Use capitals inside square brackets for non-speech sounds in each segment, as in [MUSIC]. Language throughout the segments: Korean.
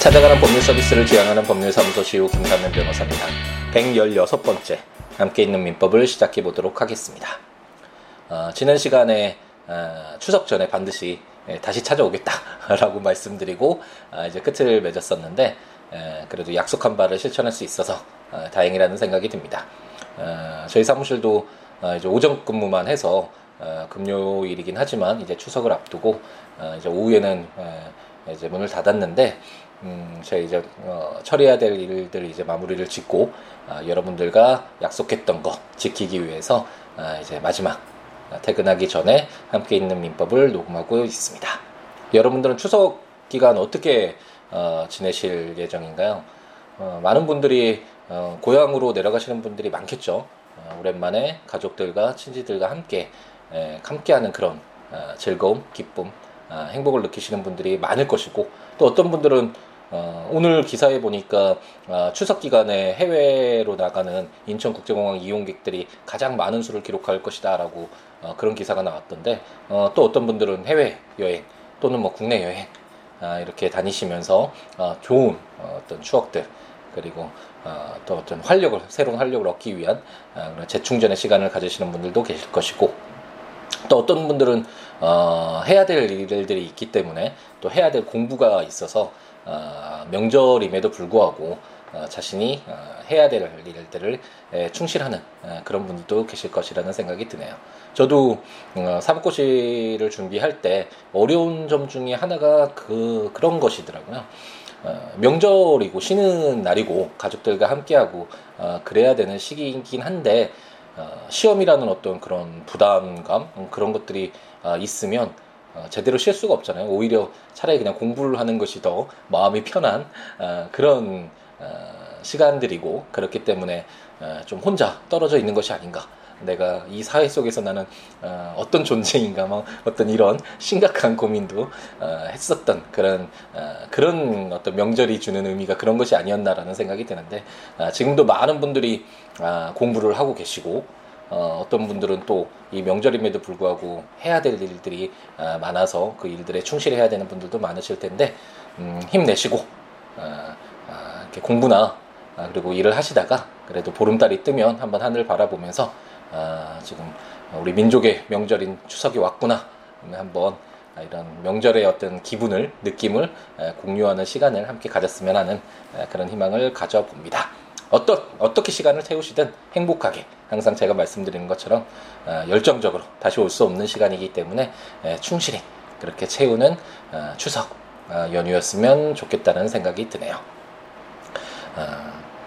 찾아가는 법률 서비스를 지향하는 법률사무소 시우 김삼면 변호사입니다. 116번째 함께 있는 민법을 시작해 보도록 하겠습니다. 어, 지난 시간에 어, 추석 전에 반드시 예, 다시 찾아오겠다라고 [LAUGHS] 말씀드리고 어, 이제 끝을 맺었었는데 에, 그래도 약속한 바를 실천할 수 있어서 어, 다행이라는 생각이 듭니다. 어, 저희 사무실도 어, 이제 오전 근무만 해서 어, 금요일이긴 하지만 이제 추석을 앞두고 어, 이제 오후에는 에, 이제 문을 닫았는데 음, 제가 이제 어, 처리해야 될 일들 이제 마무리를 짓고 어, 여러분들과 약속했던 거 지키기 위해서 어, 이제 마지막 퇴근하기 전에 함께 있는 민법을 녹음하고 있습니다. 여러분들은 추석 기간 어떻게 어, 지내실 예정인가요? 어, 많은 분들이 어, 고향으로 내려가시는 분들이 많겠죠. 어, 오랜만에 가족들과 친지들과 함께 에, 함께하는 그런 어, 즐거움, 기쁨, 어, 행복을 느끼시는 분들이 많을 것이고 또 어떤 분들은 어, 오늘 기사에 보니까 어, 추석 기간에 해외로 나가는 인천국제공항 이용객들이 가장 많은 수를 기록할 것이다라고 어, 그런 기사가 나왔던데 어, 또 어떤 분들은 해외 여행 또는 뭐 국내 여행 아, 이렇게 다니시면서 어, 좋은 어, 어떤 추억들 그리고 어, 또 어떤 활력을 새로운 활력을 얻기 위한 어, 그런 재충전의 시간을 가지시는 분들도 계실 것이고 또 어떤 분들은 어, 해야 될 일들이 있기 때문에 또 해야 될 공부가 있어서 어, 명절임에도 불구하고 어, 자신이 어, 해야 될 일들을 에, 충실하는 어, 그런 분들도 계실 것이라는 생각이 드네요. 저도 어, 사법고시를 준비할 때 어려운 점 중에 하나가 그 그런 것이더라고요. 어, 명절이고 쉬는 날이고 가족들과 함께하고 어, 그래야 되는 시기이긴 한데 어, 시험이라는 어떤 그런 부담감 음, 그런 것들이 어, 있으면 어, 제대로 쉴 수가 없잖아요. 오히려 차라리 그냥 공부를 하는 것이 더 마음이 편한 어, 그런 어, 시간들이고 그렇기 때문에 어, 좀 혼자 떨어져 있는 것이 아닌가. 내가 이 사회 속에서 나는 어, 어떤 존재인가, 뭐 어떤 이런 심각한 고민도 어, 했었던 그런 어, 그런 어떤 명절이 주는 의미가 그런 것이 아니었나라는 생각이 드는데 어, 지금도 많은 분들이 어, 공부를 하고 계시고 어, 어떤 분들은 또 이 명절임에도 불구하고 해야 될 일들이 어, 많아서 그 일들에 충실해야 되는 분들도 많으실 텐데 음, 힘내시고 어, 어, 이렇게 공부나 아, 그리고 일을 하시다가 그래도 보름달이 뜨면 한번 하늘 바라보면서 아, 지금 우리 민족의 명절인 추석이 왔구나 한번 이런 명절의 어떤 기분을 느낌을 에, 공유하는 시간을 함께 가졌으면 하는 에, 그런 희망을 가져봅니다. 어떠, 어떻게 시간을 태우시든 행복하게 항상 제가 말씀드리는 것처럼 어, 열정적으로 다시 올 수 없는 시간이기 때문에 에, 충실히 그렇게 채우는 어, 추석 어, 연휴였으면 좋겠다는 생각이 드네요.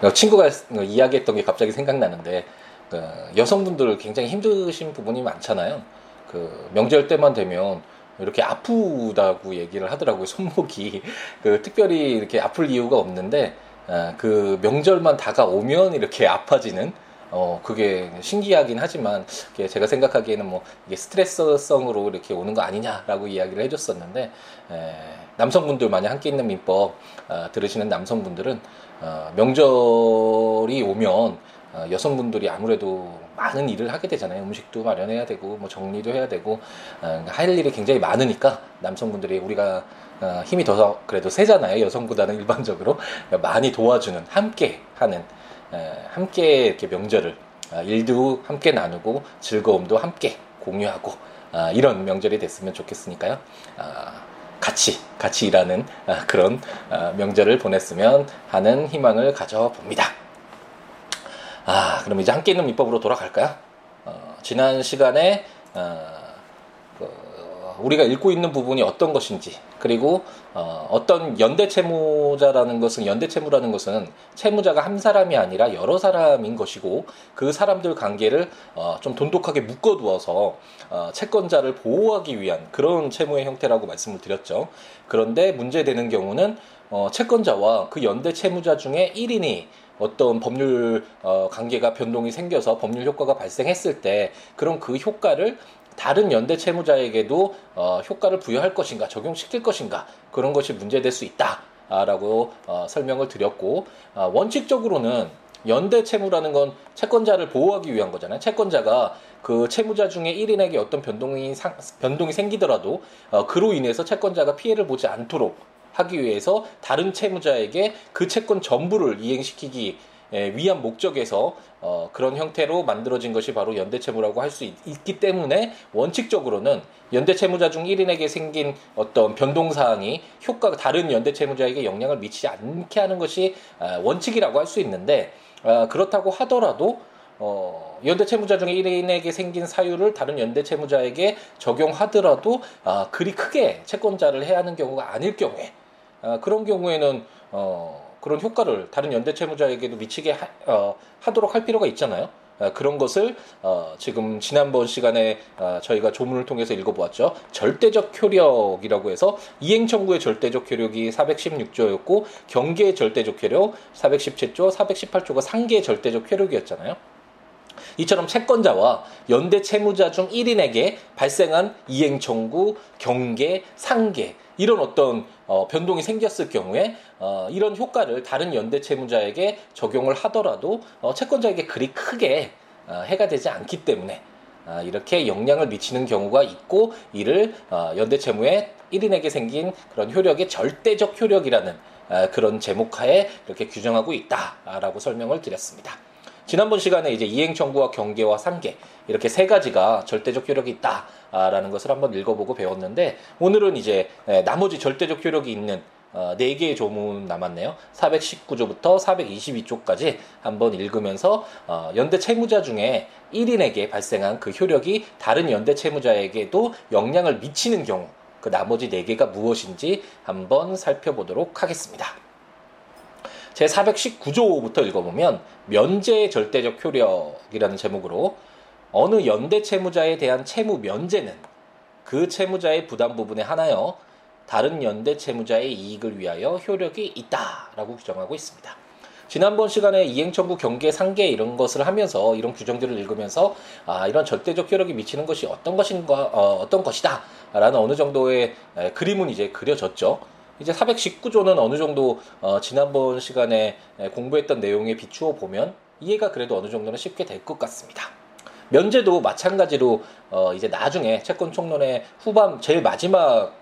어, 친구가 이야기했던 게 갑자기 생각나는데 그 여성분들 굉장히 힘드신 부분이 많잖아요. 그 명절 때만 되면 이렇게 아프다고 얘기를 하더라고요. 손목이 [LAUGHS] 그 특별히 이렇게 아플 이유가 없는데 어, 그 명절만 다가오면 이렇게 아파지는 어 그게 신기하긴 하지만 제가 생각하기에는 뭐 이게 스트레스성으로 이렇게 오는 거 아니냐라고 이야기를 해줬었는데 에, 남성분들 만약 함께 있는 민법 어, 들으시는 남성분들은 어, 명절이 오면 어, 여성분들이 아무래도 많은 일을 하게 되잖아요. 음식도 마련해야 되고 뭐 정리도 해야 되고 어, 할 일이 굉장히 많으니까 남성분들이 우리가 어, 힘이 더 그래도 세잖아요. 여성보다는 일반적으로 많이 도와주는 함께 하는 에, 함께 이렇게 명절을 어, 일도 함께 나누고 즐거움도 함께 공유하고 어, 이런 명절이 됐으면 좋겠으니까요. 어, 같이 같이 일하는 어, 그런 어, 명절을 보냈으면 하는 희망을 가져봅니다. 아, 그럼 이제 함께 있는 민법으로 돌아갈까요? 어, 지난 시간에 어, 그, 우리가 읽고 있는 부분이 어떤 것인지 그리고 어, 어떤 연대 채무자라는 것은 연대 채무라는 것은 채무자가 한 사람이 아니라 여러 사람인 것이고 그 사람들 관계를 어, 좀 돈독하게 묶어두어서 어, 채권자를 보호하기 위한 그런 채무의 형태라고 말씀을 드렸죠. 그런데 문제되는 경우는 어, 채권자와 그 연대 채무자 중에 1인이 어떤 법률 어, 관계가 변동이 생겨서 법률 효과가 발생했을 때 그럼 그 효과를 다른 연대 채무자에게도 어, 효과를 부여할 것인가 적용시킬 것인가 그런 것이 문제될 수 있다라고 어, 설명을 드렸고 어, 원칙적으로는 연대 채무라는 건 채권자를 보호하기 위한 거잖아요. 채권자가 그 채무자 중에 1인에게 어떤 변동이 상, 변동이 생기더라도 어, 그로 인해서 채권자가 피해를 보지 않도록 하기 위해서 다른 채무자에게 그 채권 전부를 이행시키기 위한 목적에서 어, 그런 형태로 만들어진 것이 바로 연대채무라고 할 수 있기 때문에 원칙적으로는 연대채무자 중 1인에게 생긴 어떤 변동사항이 효과가 다른 연대채무자에게 영향을 미치지 않게 하는 것이 아, 원칙이라고 할 수 있는데 아, 그렇다고 하더라도 어, 연대 채무자 중에 1인에게 생긴 사유를 다른 연대 채무자에게 적용하더라도 아, 그리 크게 채권자를 해야 하는 경우가 아닐 경우에 아, 그런 경우에는 어, 그런 효과를 다른 연대 채무자에게도 미치게 하, 어, 하도록 할 필요가 있잖아요. 아, 그런 것을 어, 지금 지난번 시간에 아, 저희가 조문을 통해서 읽어보았죠. 절대적 효력이라고 해서 이행 청구의 절대적 효력이 416조였고 경계의 절대적 효력 417조, 418조가 상계의 절대적 효력이었잖아요. 이처럼 채권자와 연대 채무자 중 1인에게 발생한 이행 청구, 경계, 상계 이런 어떤 어, 변동이 생겼을 경우에 어, 이런 효과를 다른 연대 채무자에게 적용을 하더라도 어, 채권자에게 그리 크게 어, 해가 되지 않기 때문에 어, 이렇게 영향을 미치는 경우가 있고 이를 어, 연대 채무의 1인에게 생긴 그런 효력의 절대적 효력이라는 어, 그런 제목하에 이렇게 규정하고 있다라고 설명을 드렸습니다. 지난번 시간에 이제 이행 청구와 경계와 상계 이렇게 세 가지가 절대적 효력이 있다라는 것을 한번 읽어보고 배웠는데 오늘은 이제 나머지 절대적 효력이 있는 어, 네 개의 조문 남았네요. 419조부터 422조까지 한번 읽으면서 어, 연대 채무자 중에 1인에게 발생한 그 효력이 다른 연대 채무자에게도 영향을 미치는 경우 그 나머지 네 개가 무엇인지 한번 살펴보도록 하겠습니다. 제 419조부터 읽어보면 면제의 절대적 효력이라는 제목으로 어느 연대 채무자에 대한 채무 면제는 그 채무자의 부담 부분에 하나여 다른 연대 채무자의 이익을 위하여 효력이 있다라고 규정하고 있습니다. 지난번 시간에 이행청구 경계 상계 이런 것을 하면서 이런 규정들을 읽으면서 아 이런 절대적 효력이 미치는 것이 어떤 것인가 어, 어떤 것이다라는 어느 정도의 에, 그림은 이제 그려졌죠. 이제 419조는 어느 정도 어, 지난번 시간에 공부했던 내용에 비추어 보면 이해가 그래도 어느 정도는 쉽게 될 것 같습니다. 면제도 마찬가지로 어, 이제 나중에 채권 총론의 후반 제일 마지막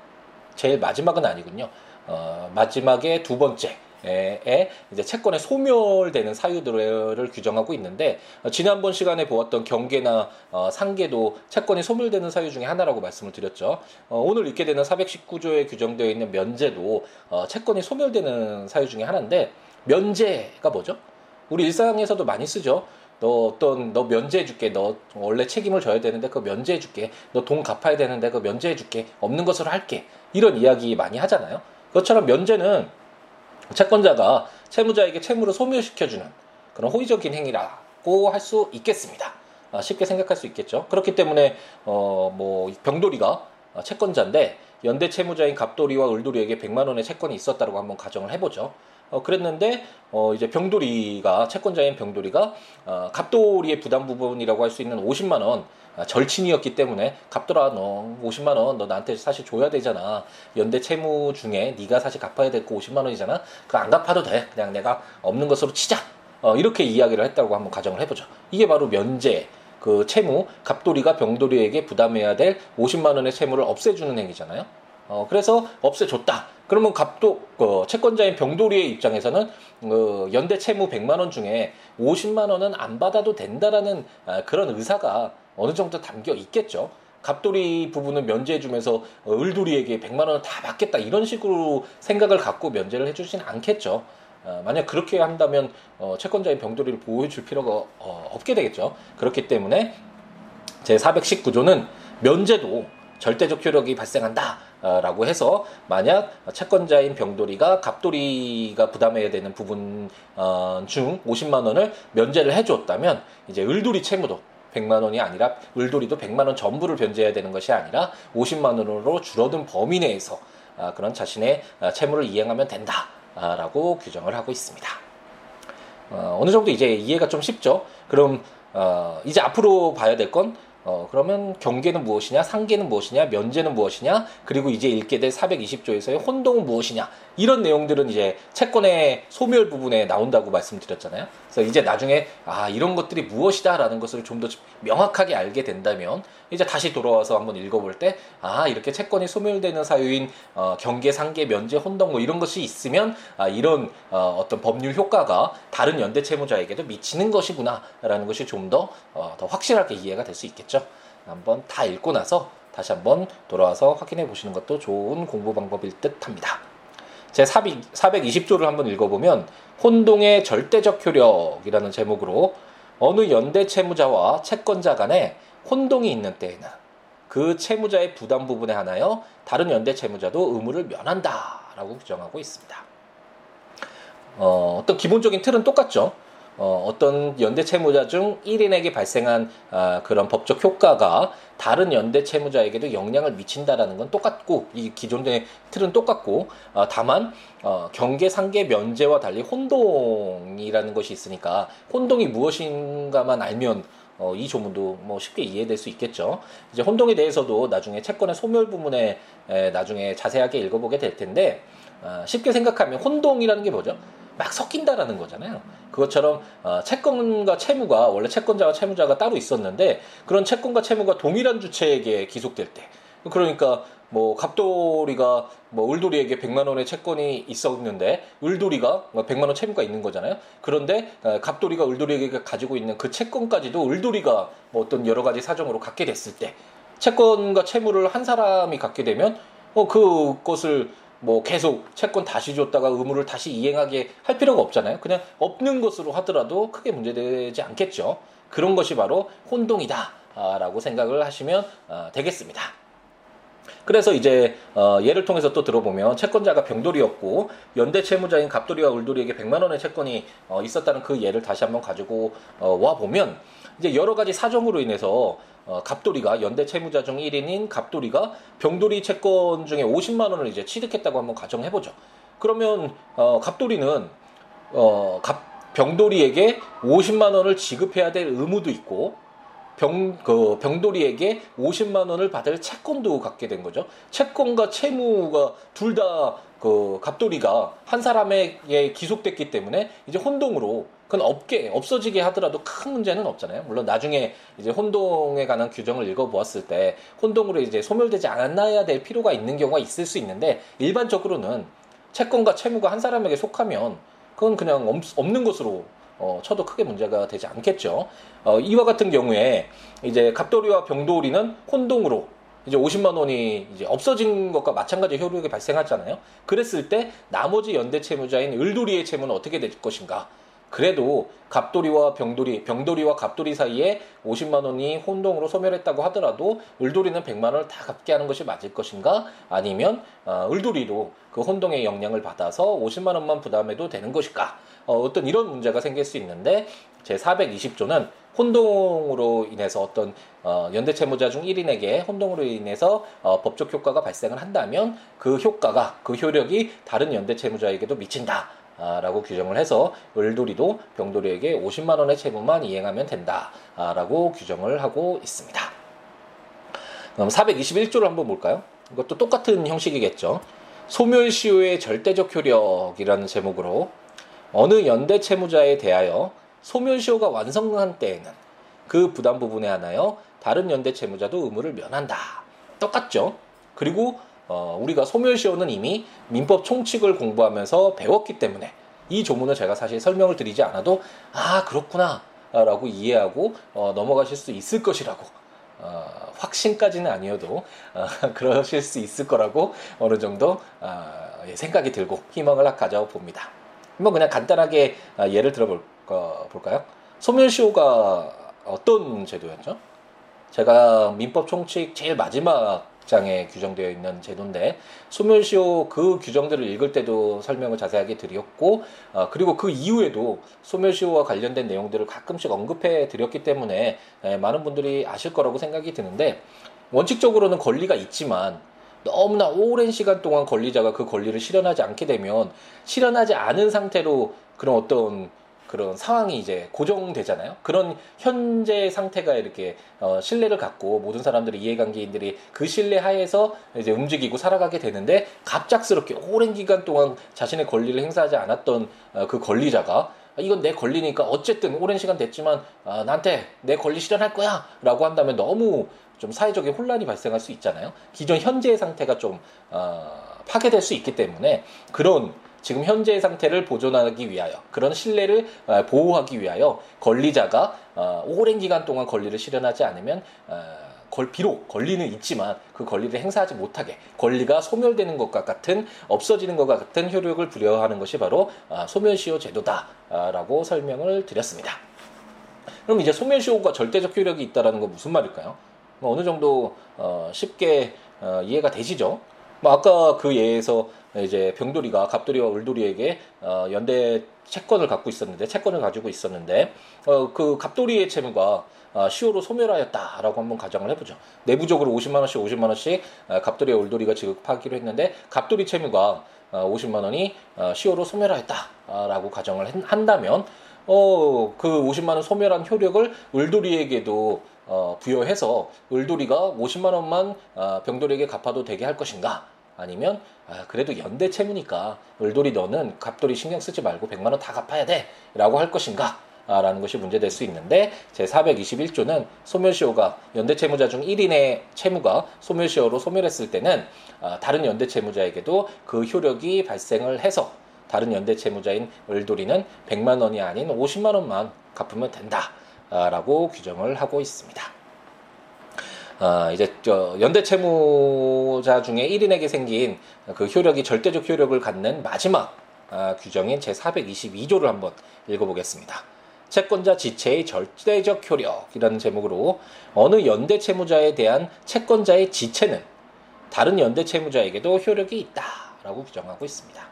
제일 마지막은 아니군요. 어, 마지막에 두 번째 에 이제 채권의 소멸되는 사유들을 규정하고 있는데 어, 지난번 시간에 보았던 경계나 어, 상계도 채권이 소멸되는 사유 중에 하나라고 말씀을 드렸죠. 어, 오늘 읽게 되는 419조에 규정되어 있는 면제도 어, 채권이 소멸되는 사유 중에 하나인데 면제가 뭐죠? 우리 일상에서도 많이 쓰죠. 너 어떤 너 면제해 줄게. 너 원래 책임을 져야 되는데 그거 면제해 줄게. 너 돈 갚아야 되는데 그거 면제해 줄게. 없는 것으로 할게. 이런 이야기 많이 하잖아요. 그것처럼 면제는 채권자가 채무자에게 채무를 소멸시켜주는 그런 호의적인 행위라고 할 수 있겠습니다. 아, 쉽게 생각할 수 있겠죠. 그렇기 때문에 어, 뭐 병돌이가 채권자인데 연대 채무자인 갑돌이와 을돌이에게 100만 원의 채권이 있었다고 한번 가정을 해보죠. 어, 그랬는데 어, 이제 병돌이가 채권자인 병돌이가 어, 갑돌이의 부담 부분이라고 할 수 있는 50만 원 아, 절친이었기 때문에 갑돌아 너 50만 원 너 나한테 사실 줘야 되잖아. 연대 채무 중에 네가 사실 갚아야 될 거 50만 원이잖아. 그거 안 갚아도 돼. 그냥 내가 없는 것으로 치자. 어, 이렇게 이야기를 했다고 한번 가정을 해보죠. 이게 바로 면제 그 채무 갑돌이가 병돌이에게 부담해야 될 50만 원의 채무를 없애주는 행위잖아요 어, 그래서 없애줬다. 그러면 갑도 어, 채권자인 병돌이의 입장에서는 어, 연대 채무 100만 원 중에 50만 원은 안 받아도 된다라는 아, 그런 의사가 어느 정도 담겨 있겠죠. 갑돌이 부분은 면제해주면서 어, 을돌이에게 100만 원을 다 받겠다 이런 식으로 생각을 갖고 면제를 해주지는 않겠죠. 어, 만약 그렇게 한다면 어, 채권자인 병돌이를 보호해줄 필요가 어, 없게 되겠죠. 그렇기 때문에 제 419조는 면제도 절대적 효력이 발생한다라고 해서 만약 채권자인 병돌이가 갑돌이가 부담해야 되는 부분 어, 중 50만 원을 면제를 해줬다면 이제 을돌이 채무도 100만 원이 아니라 을돌이도 100만 원 전부를 변제해야 되는 것이 아니라 50만 원으로 줄어든 범위 내에서 아, 그런 자신의 아, 채무를 이행하면 된다라고 규정을 하고 있습니다. 어, 어느 정도 이제 이해가 좀 쉽죠. 그럼 어, 이제 앞으로 봐야 될건 어, 그러면 경계는 무엇이냐, 상계는 무엇이냐, 면제는 무엇이냐, 그리고 이제 읽게 될 420조에서의 혼동은 무엇이냐, 이런 내용들은 이제 채권의 소멸 부분에 나온다고 말씀드렸잖아요. 그래서 이제 나중에 아 이런 것들이 무엇이다라는 것을 좀 더 명확하게 알게 된다면 이제 다시 돌아와서 한번 읽어볼 때 아 이렇게 채권이 소멸되는 사유인 어, 경계, 상계, 면제, 혼동 뭐 이런 것이 있으면 아 이런 어, 어떤 법률 효과가 다른 연대 채무자에게도 미치는 것이구나라는 것이 좀 더더 어, 더 확실하게 이해가 될 수 있겠죠. 한번 다 읽고 나서 다시 한번 돌아와서 확인해 보시는 것도 좋은 공부 방법일 듯 합니다. 제 420조를 한번 읽어보면 혼동의 절대적 효력이라는 제목으로 어느 연대 채무자와 채권자 간에 혼동이 있는 때에는 그 채무자의 부담 부분에 한하여 다른 연대 채무자도 의무를 면한다라고 규정하고 있습니다. 어, 어떤 기본적인 틀은 똑같죠. 어, 어떤 연대 채무자 중 1인에게 발생한 어, 그런 법적 효과가 다른 연대 채무자에게도 영향을 미친다라는 건 똑같고 이 기존의 틀은 똑같고 어, 다만 어, 경계 상계 면제와 달리 혼동이라는 것이 있으니까 혼동이 무엇인가만 알면 어, 이 조문도 뭐 쉽게 이해될 수 있겠죠. 이제 혼동에 대해서도 나중에 채권의 소멸 부분에 에, 나중에 자세하게 읽어보게 될 텐데 어, 쉽게 생각하면 혼동이라는 게 뭐죠? 막 섞인다라는 거잖아요. 그것처럼 어, 채권과 채무가 원래 채권자와 채무자가 따로 있었는데 그런 채권과 채무가 동일한 주체에게 기속될 때 그러니까 뭐 갑돌이가 뭐 을돌이에게 100만 원의 채권이 있었는데 을돌이가 100만 뭐원 채무가 있는 거잖아요. 그런데 어, 갑돌이가 을돌이에게 가지고 있는 그 채권까지도 을돌이가 뭐 어떤 여러 가지 사정으로 갖게 됐을 때 채권과 채무를 한 사람이 갖게 되면 어 그것을 뭐 계속 채권 다시 줬다가 의무를 다시 이행하게 할 필요가 없잖아요. 그냥 없는 것으로 하더라도 크게 문제되지 않겠죠. 그런 것이 바로 혼동이다라고 생각을 하시면 어, 되겠습니다. 그래서 이제 어, 예를 통해서 또 들어보면 채권자가 병돌이었고 연대 채무자인 갑돌이와 을돌이에게 100만 원의 채권이 어, 있었다는 그 예를 다시 한번 가지고 어, 와 보면 이제 여러 가지 사정으로 인해서 어, 갑돌이가 연대 채무자 중 1인인 갑돌이가 병돌이 채권 중에 50만 원을 이제 취득했다고 한번 가정해 보죠. 그러면 어, 갑돌이는 어, 갑, 병돌이에게 50만 원을 지급해야 될 의무도 있고 병, 그 병돌이에게 50만 원을 받을 채권도 갖게 된 거죠. 채권과 채무가 둘 다 그 갑돌이가 한 사람에게 기속됐기 때문에 이제 혼동으로 그건 없게 없어지게 하더라도 큰 문제는 없잖아요. 물론 나중에 이제 혼동에 관한 규정을 읽어보았을 때 혼동으로 이제 소멸되지 않아야 될 필요가 있는 경우가 있을 수 있는데 일반적으로는 채권과 채무가 한 사람에게 속하면 그건 그냥 없는 것으로 어, 쳐도 크게 문제가 되지 않겠죠. 어, 이와 같은 경우에 이제 갑돌이와 병돌이는 혼동으로 이제 50만 원이 이제 없어진 것과 마찬가지 효력이 발생하잖아요. 그랬을 때 나머지 연대 채무자인 을돌이의 채무는 어떻게 될 것인가? 그래도 갑돌이와 병돌이, 병돌이와 갑돌이 사이에 50만 원이 혼동으로 소멸했다고 하더라도 을돌이는 100만 원을 다 갚게 하는 것이 맞을 것인가? 아니면 어, 을돌이도 그 혼동의 영향을 받아서 50만 원만 부담해도 되는 것일까? 어, 떤 이런 문제가 생길 수 있는데 제 420조는 혼동으로 인해서 어떤 어, 연대 채무자 중 1인에게 혼동으로 인해서 어, 법적 효과가 발생을 한다면 그 효과가 그 효력이 다른 연대 채무자에게도 미친다. 라고 규정을 해서 을돌이도 병돌이에게 50만 원의 채무만 이행하면 된다라고 규정을 하고 있습니다. 그럼 421조를 한번 볼까요? 이것도 똑같은 형식이겠죠. 소멸시효의 절대적 효력이라는 제목으로 어느 연대 채무자에 대하여 소멸시효가 완성한 때에는 그 부담 부분에 하나여 다른 연대 채무자도 의무를 면한다. 똑같죠. 그리고 어, 우리가 소멸시효는 이미 민법 총칙을 공부하면서 배웠기 때문에 이 조문을 제가 사실 설명을 드리지 않아도 아 그렇구나 라고 이해하고 어, 넘어가실 수 있을 것이라고 어, 확신까지는 아니어도 어, [LAUGHS] 그러실 수 있을 거라고 어느 정도 어, 예, 생각이 들고 희망을 가져 봅니다. 한번 그냥 간단하게 아, 예를 들어 볼까요? 소멸시효가 어떤 제도였죠? 제가 민법 총칙 제일 마지막 장에 규정되어 있는 제도인데 소멸시효 그 규정들을 읽을 때도 설명을 자세하게 드렸고 어, 그리고 그 이후에도 소멸시효와 관련된 내용들을 가끔씩 언급해 드렸기 때문에 에, 많은 분들이 아실 거라고 생각이 드는데 원칙적으로는 권리가 있지만 너무나 오랜 시간 동안 권리자가 그 권리를 실현하지 않게 되면 실현하지 않은 상태로 그런 어떤 그런 상황이 이제 고정되잖아요. 그런 현재 상태가 이렇게 어, 신뢰를 갖고 모든 사람들이 이해관계인들이 그 신뢰 하에서 이제 움직이고 살아가게 되는데 갑작스럽게 오랜 기간 동안 자신의 권리를 행사하지 않았던 어, 그 권리자가 이건 내 권리니까 어쨌든 오랜 시간 됐지만 아, 나한테 내 권리 실현할 거야라고 한다면 너무 좀 사회적인 혼란이 발생할 수 있잖아요. 기존 현재의 상태가 좀 어, 파괴될 수 있기 때문에 그런 지금 현재의 상태를 보존하기 위하여 그런 신뢰를 어, 보호하기 위하여 권리자가 어, 오랜 기간 동안 권리를 실현하지 않으면 어, 걸 비록 권리는 있지만 그 권리를 행사하지 못하게 권리가 소멸되는 것과 같은 없어지는 것과 같은 효력을 부여하는 것이 바로 소멸시효 제도다라고 설명을 드렸습니다. 그럼 이제 소멸시효가 절대적 효력이 있다라는 건 무슨 말일까요? 뭐 어느 정도 쉽게 이해가 되시죠? 뭐 아까 그 예에서 이제 병돌이가 갑돌이와 울돌이에게 어, 연대 채권을 갖고 있었는데 채권을 가지고 있었는데 어, 그 갑돌이의 채무가 어, 시효로 소멸하였다라고 한번 가정을 해보죠. 내부적으로 50만 원씩 50만 원씩 어, 갑돌이와 울돌이가 지급하기로 했는데 갑돌이 채무가 어, 50만 원이 어, 시효로 소멸하였다라고 가정을 한다면 어, 그 50만 원 소멸한 효력을 울돌이에게도 어, 부여해서 울돌이가 50만 원만 어, 병돌이에게 갚아도 되게 할 것인가? 아니면 아, 그래도 연대 채무니까 을돌이 너는 갑돌이 신경 쓰지 말고 100만 원 다 갚아야 돼라고 할 것인가? 아, 라는 것이 문제될 수 있는데 제 421조는 소멸시효가 연대 채무자 중 1인의 채무가 소멸시효로 소멸했을 때는 아, 다른 연대 채무자에게도 그 효력이 발생을 해서 다른 연대 채무자인 을돌이는 100만 원이 아닌 50만 원만 갚으면 된다 라고 규정을 하고 있습니다. 어, 이제 저 연대 채무자 중에 1인에게 생긴 그 효력이 절대적 효력을 갖는 마지막 아, 규정인 제 422조를 한번 읽어보겠습니다. 채권자 지체의 절대적 효력이라는 제목으로 어느 연대 채무자에 대한 채권자의 지체는 다른 연대 채무자에게도 효력이 있다라고 규정하고 있습니다.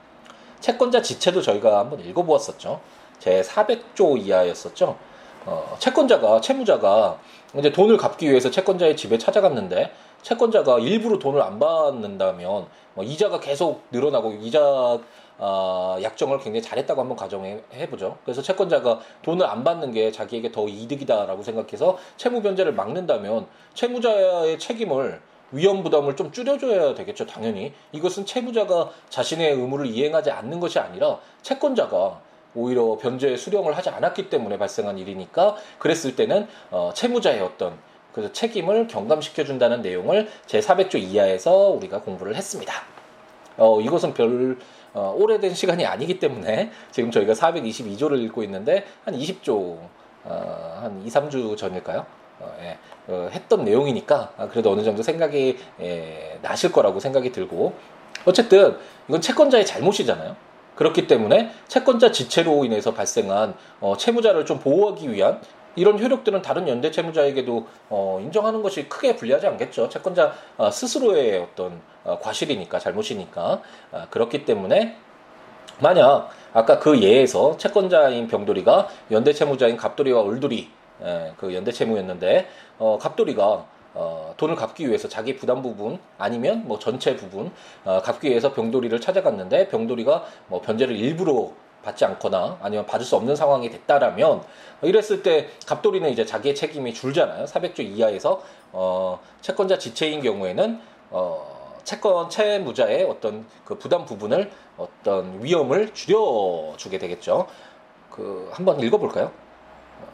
채권자 지체도 저희가 한번 읽어보았었죠. 제 400조 이하였었죠. 어, 채권자가 채무자가 이제 돈을 갚기 위해서 채권자의 집에 찾아갔는데 채권자가 일부러 돈을 안 받는다면 뭐 이자가 계속 늘어나고 이자 어, 약정을 굉장히 잘했다고 한번 가정해 보죠. 그래서 채권자가 돈을 안 받는 게 자기에게 더 이득이다라고 생각해서 채무 변제를 막는다면 채무자의 책임을 위험 부담을 좀 줄여줘야 되겠죠. 당연히 이것은 채무자가 자신의 의무를 이행하지 않는 것이 아니라 채권자가 오히려 변제 수령을 하지 않았기 때문에 발생한 일이니까 그랬을 때는 어, 채무자의 어떤 그 책임을 경감시켜 준다는 내용을 제 400조 이하에서 우리가 공부를 했습니다. 어, 이것은 별 어, 오래된 시간이 아니기 때문에 지금 저희가 422조를 읽고 있는데 한 20조 어, 한 2, 3주 전일까요? 어, 예, 어, 했던 내용이니까 아, 그래도 어느 정도 생각이 예, 나실 거라고 생각이 들고 어쨌든 이건 채권자의 잘못이잖아요. 그렇기 때문에 채권자 지체로 인해서 발생한 어, 채무자를 좀 보호하기 위한 이런 효력들은 다른 연대 채무자에게도 어, 인정하는 것이 크게 불리하지 않겠죠. 채권자 어, 스스로의 어떤 어, 과실이니까 잘못이니까 어, 그렇기 때문에 만약 아까 그 예에서 채권자인 병돌이가 연대 채무자인 갑돌이와 을돌이 예, 그 연대 채무였는데 어, 갑돌이가 어, 돈을 갚기 위해서 자기 부담 부분 아니면 뭐 전체 부분 어, 갚기 위해서 병돌이를 찾아갔는데 병돌이가 뭐 변제를 일부러 받지 않거나 아니면 받을 수 없는 상황이 됐다라면 이랬을 때 갑돌이는 이제 자기의 책임이 줄잖아요. 400조 이하에서 어, 채권자 지체인 경우에는 어, 채권 채무자의 어떤 그 부담 부분을 어떤 위험을 줄여주게 되겠죠. 그 한번 읽어볼까요?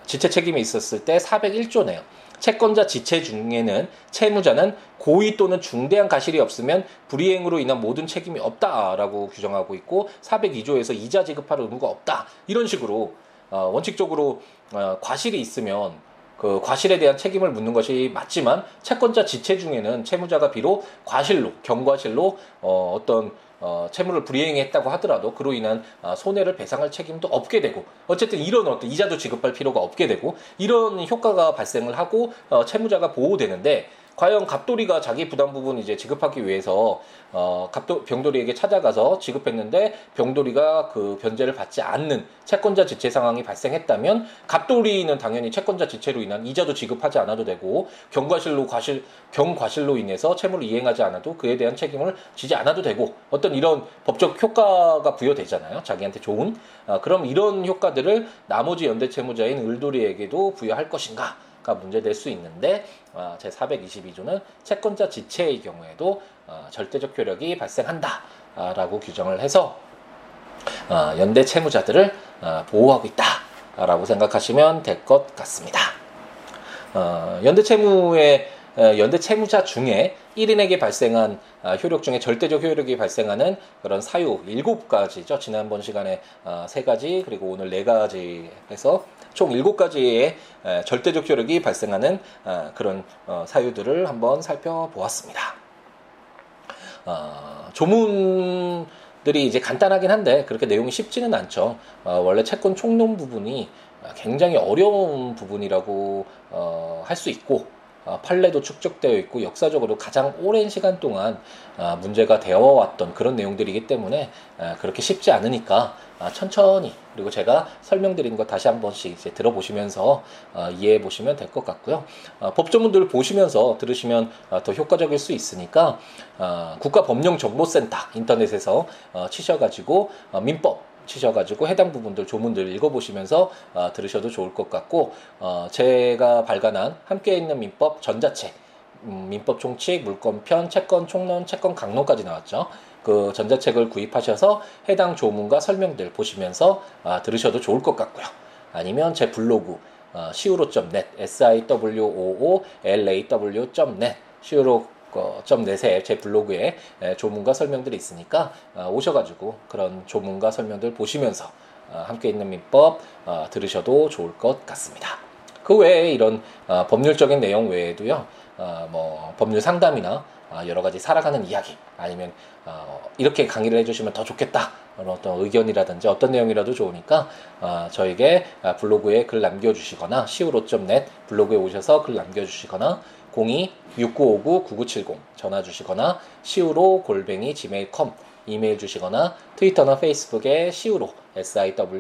지체 책임이 있었을 때 401조네요. 채권자 지체 중에는 채무자는 고의 또는 중대한 가실이 없으면 불이행으로 인한 모든 책임이 없다라고 규정하고 있고 402조에서 이자 지급할 의무가 없다. 이런 식으로 어, 원칙적으로 어, 과실이 있으면 그 과실에 대한 책임을 묻는 것이 맞지만 채권자 지체 중에는 채무자가 비록 과실로 경과실로 어, 어떤 어, 채무를 불이행했다고 하더라도 그로 인한 어, 손해를 배상할 책임도 없게 되고 어쨌든 이런 어떤 이자도 지급할 필요가 없게 되고 이런 효과가 발생을 하고 어, 채무자가 보호되는데 과연 갑돌이가 자기 부담 부분 이제 지급하기 위해서 어 갑도 병돌이에게 찾아가서 지급했는데 병돌이가 그 변제를 받지 않는 채권자 지체 상황이 발생했다면 갑돌이는 당연히 채권자 지체로 인한 이자도 지급하지 않아도 되고 경과실로 과실 경과실로 인해서 채무를 이행하지 않아도 그에 대한 책임을 지지 않아도 되고 어떤 이런 법적 효과가 부여되잖아요. 자기한테 좋은 어, 그럼 이런 효과들을 나머지 연대 채무자인 을돌이에게도 부여할 것인가? 가 문제될 수 있는데 어, 제 422조는 채권자 지체의 경우에도 어, 절대적 효력이 발생한다라고 규정을 해서 어, 연대 채무자들을 어, 보호하고 있다라고 생각하시면 될 것 같습니다. 어, 연대 채무의 어, 연대 채무자 중에 1인에게 발생한 아, 효력 중에 절대적 효력이 발생하는 그런 사유 7가지죠. 지난번 시간에 3가지 그리고 오늘 4가지 해서 총 7가지의 절대적 효력이 발생하는 아, 그런 사유들을 한번 살펴보았습니다. 조문 들이 이제 간단하긴 한데 그렇게 내용이 쉽지는 않죠. 원래 채권 총론 부분이 굉장히 어려운 부분이라고 할 수 있고 어, 판례도 축적되어 있고 역사적으로 가장 오랜 시간 동안 어, 문제가 되어 왔던 그런 내용들이기 때문에 어, 그렇게 쉽지 않으니까 천천히 그리고 제가 설명드린 거 다시 한 번씩 이제 들어보시면서 이해해 보시면 될 것 같고요. 법조문들을 보시면서 들으시면 더 효과적일 수 있으니까 국가법령정보센터 인터넷에서 치셔가지고 민법 치셔가지고 해당 부분들 조문들 읽어보시면서 어, 들으셔도 좋을 것 같고 어, 제가 발간한 함께 있는 민법 전자책 음, 민법 총칙 물권편 채권 총론 채권 강론까지 나왔죠. 그 전자책을 구입하셔서 해당 조문과 설명들 보시면서 아, 들으셔도 좋을 것 같고요. 아니면 제 블로그 어, siwo.net s i w o o l a w.net siwo 점 넷에 제 블로그에 조문과 설명들이 있으니까 어, 오셔가지고 그런 조문과 설명들 보시면서 어, 함께 있는 민법 어, 들으셔도 좋을 것 같습니다. 그 외에 이런 법률적인 내용 외에도요, 뭐 법률 상담이나 여러 가지 살아가는 이야기 아니면 이렇게 강의를 해주시면 더 좋겠다 어떤 의견이라든지 어떤 내용이라도 좋으니까 저에게 블로그에 글 남겨주시거나 siwo.net 블로그에 오셔서 글 남겨주시거나 02-6959-9970 전화 주시거나 시우로 골뱅이 gmail.com 이메일 주시거나 트위터나 페이스북에 시우로 siwoolaw.에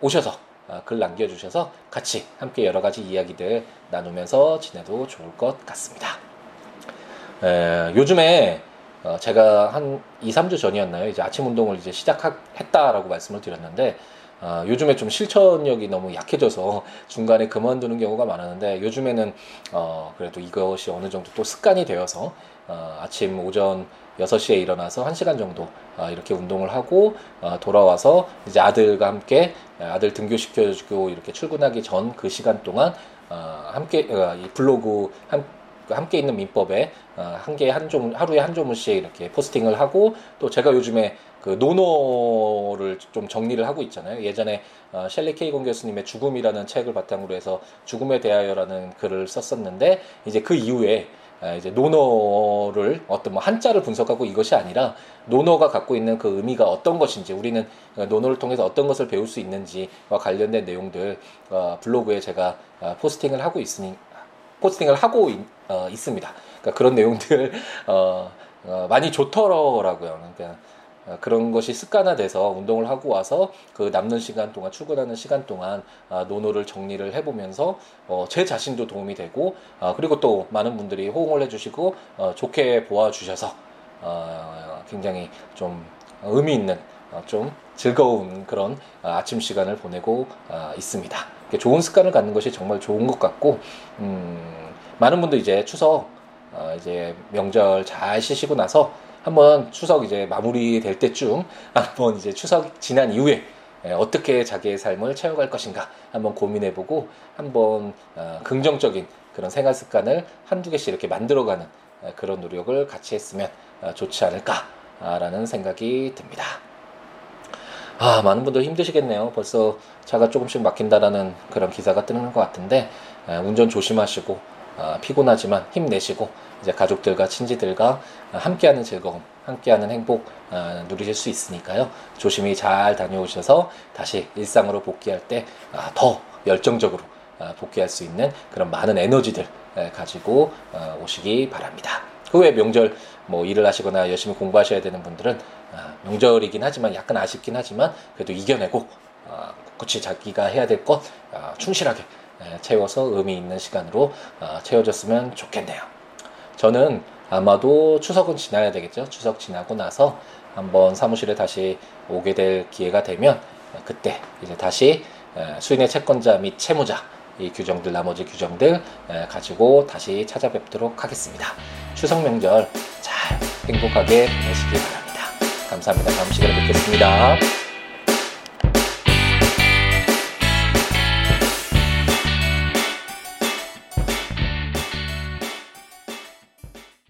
오셔서 아, 글 남겨주셔서 같이 함께 여러 가지 이야기들 나누면서 지내도 좋을 것 같습니다. 에, 요즘에 어, 제가 한 2, 3주 전이었나요? 이제 아침 운동을 이제 시작했다라고 말씀을 드렸는데 아, 요즘에 좀 실천력이 너무 약해져서 중간에 그만두는 경우가 많았는데 요즘에는 어, 그래도 이것이 어느 정도 또 습관이 되어서 어, 아침 오전 6시에 일어나서 1시간 정도 어, 이렇게 운동을 하고 어, 돌아와서 이제 아들과 함께 아들 등교시켜주고 이렇게 출근하기 전 그 시간 동안 어, 함께 어, 이 블로그 한, 함께 있는 민법에 어, 한 개에 한 조문 하루에 한 조문씩 이렇게 포스팅을 하고 또 제가 요즘에 그 논어를 좀 정리를 하고 있잖아요. 예전에 어, 셸리 케이건 교수님의 죽음이라는 책을 바탕으로 해서 죽음에 대하여라는 글을 썼었는데 이제 그 이후에 아, 이제 논어를 어떤 뭐 한자를 분석하고 이것이 아니라 논어가 갖고 있는 그 의미가 어떤 것인지 우리는 논어를 통해서 어떤 것을 배울 수 있는지와 관련된 내용들 어, 블로그에 제가 어, 포스팅을 하고 있으니 포스팅을 하고 있, 어, 습니다 그러니까 그런 내용들 [LAUGHS] 어, 어, 많이 좋더라고요. 그러니까 어, 그런 것이 습관화돼서 운동을 하고 와서 그 남는 시간 동안 출근하는 시간 동안 아, 논어를 정리를 해보면서 어, 제 자신도 도움이 되고 아, 그리고 또 많은 분들이 호응을 해주시고 어, 좋게 보아주셔서 굉장히 좀 의미 있는 좀 즐거운 그런 아침 시간을 보내고 있습니다. 좋은 습관을 갖는 것이 정말 좋은 것 같고 음, 많은 분들 이제 추석 이제 명절 잘 쉬시고 나서 한번 추석 이제 마무리될 때쯤 [LAUGHS] 한번 이제 추석 지난 이후에 예, 어떻게 자기의 삶을 채워갈 것인가 한번 고민해보고 한번 어, 긍정적인 그런 생활 습관을 한두 개씩 이렇게 만들어가는 어, 그런 노력을 같이 했으면 어, 좋지 않을까라는 생각이 듭니다. 아, 많은 분들 힘드시겠네요. 벌써 차가 조금씩 막힌다라는 그런 기사가 뜨는 것 같은데 운전 조심하시고 피곤하지만 힘내시고 이제 가족들과 친지들과 함께하는 즐거움, 함께하는 행복 어, 누리실 수 있으니까요. 조심히 잘 다녀오셔서 다시 일상으로 복귀할 때더 아, 열정적으로 어, 복귀할 수 있는 그런 많은 에너지들 가지고 어, 오시기 바랍니다. 그외 명절 뭐 일을 하시거나 열심히 공부하셔야 되는 분들은 아, 명절이긴 하지만 약간 아쉽긴 하지만 그래도 이겨내고 그치 자기가 해야 될 것 충실하게 채워서 의미 있는 시간으로 채워졌으면 좋겠네요. 저는 아마도 추석은 지나야 되겠죠. 추석 지나고 나서 한번 사무실에 다시 오게 될 기회가 되면 그때 이제 다시 수인의 채권자 및 채무자 이 규정들 나머지 규정들 가지고 다시 찾아뵙도록 하겠습니다. 추석 명절 잘 행복하게 보내시기 바랍니다. 감사합니다. 다음 시간에 뵙겠습니다.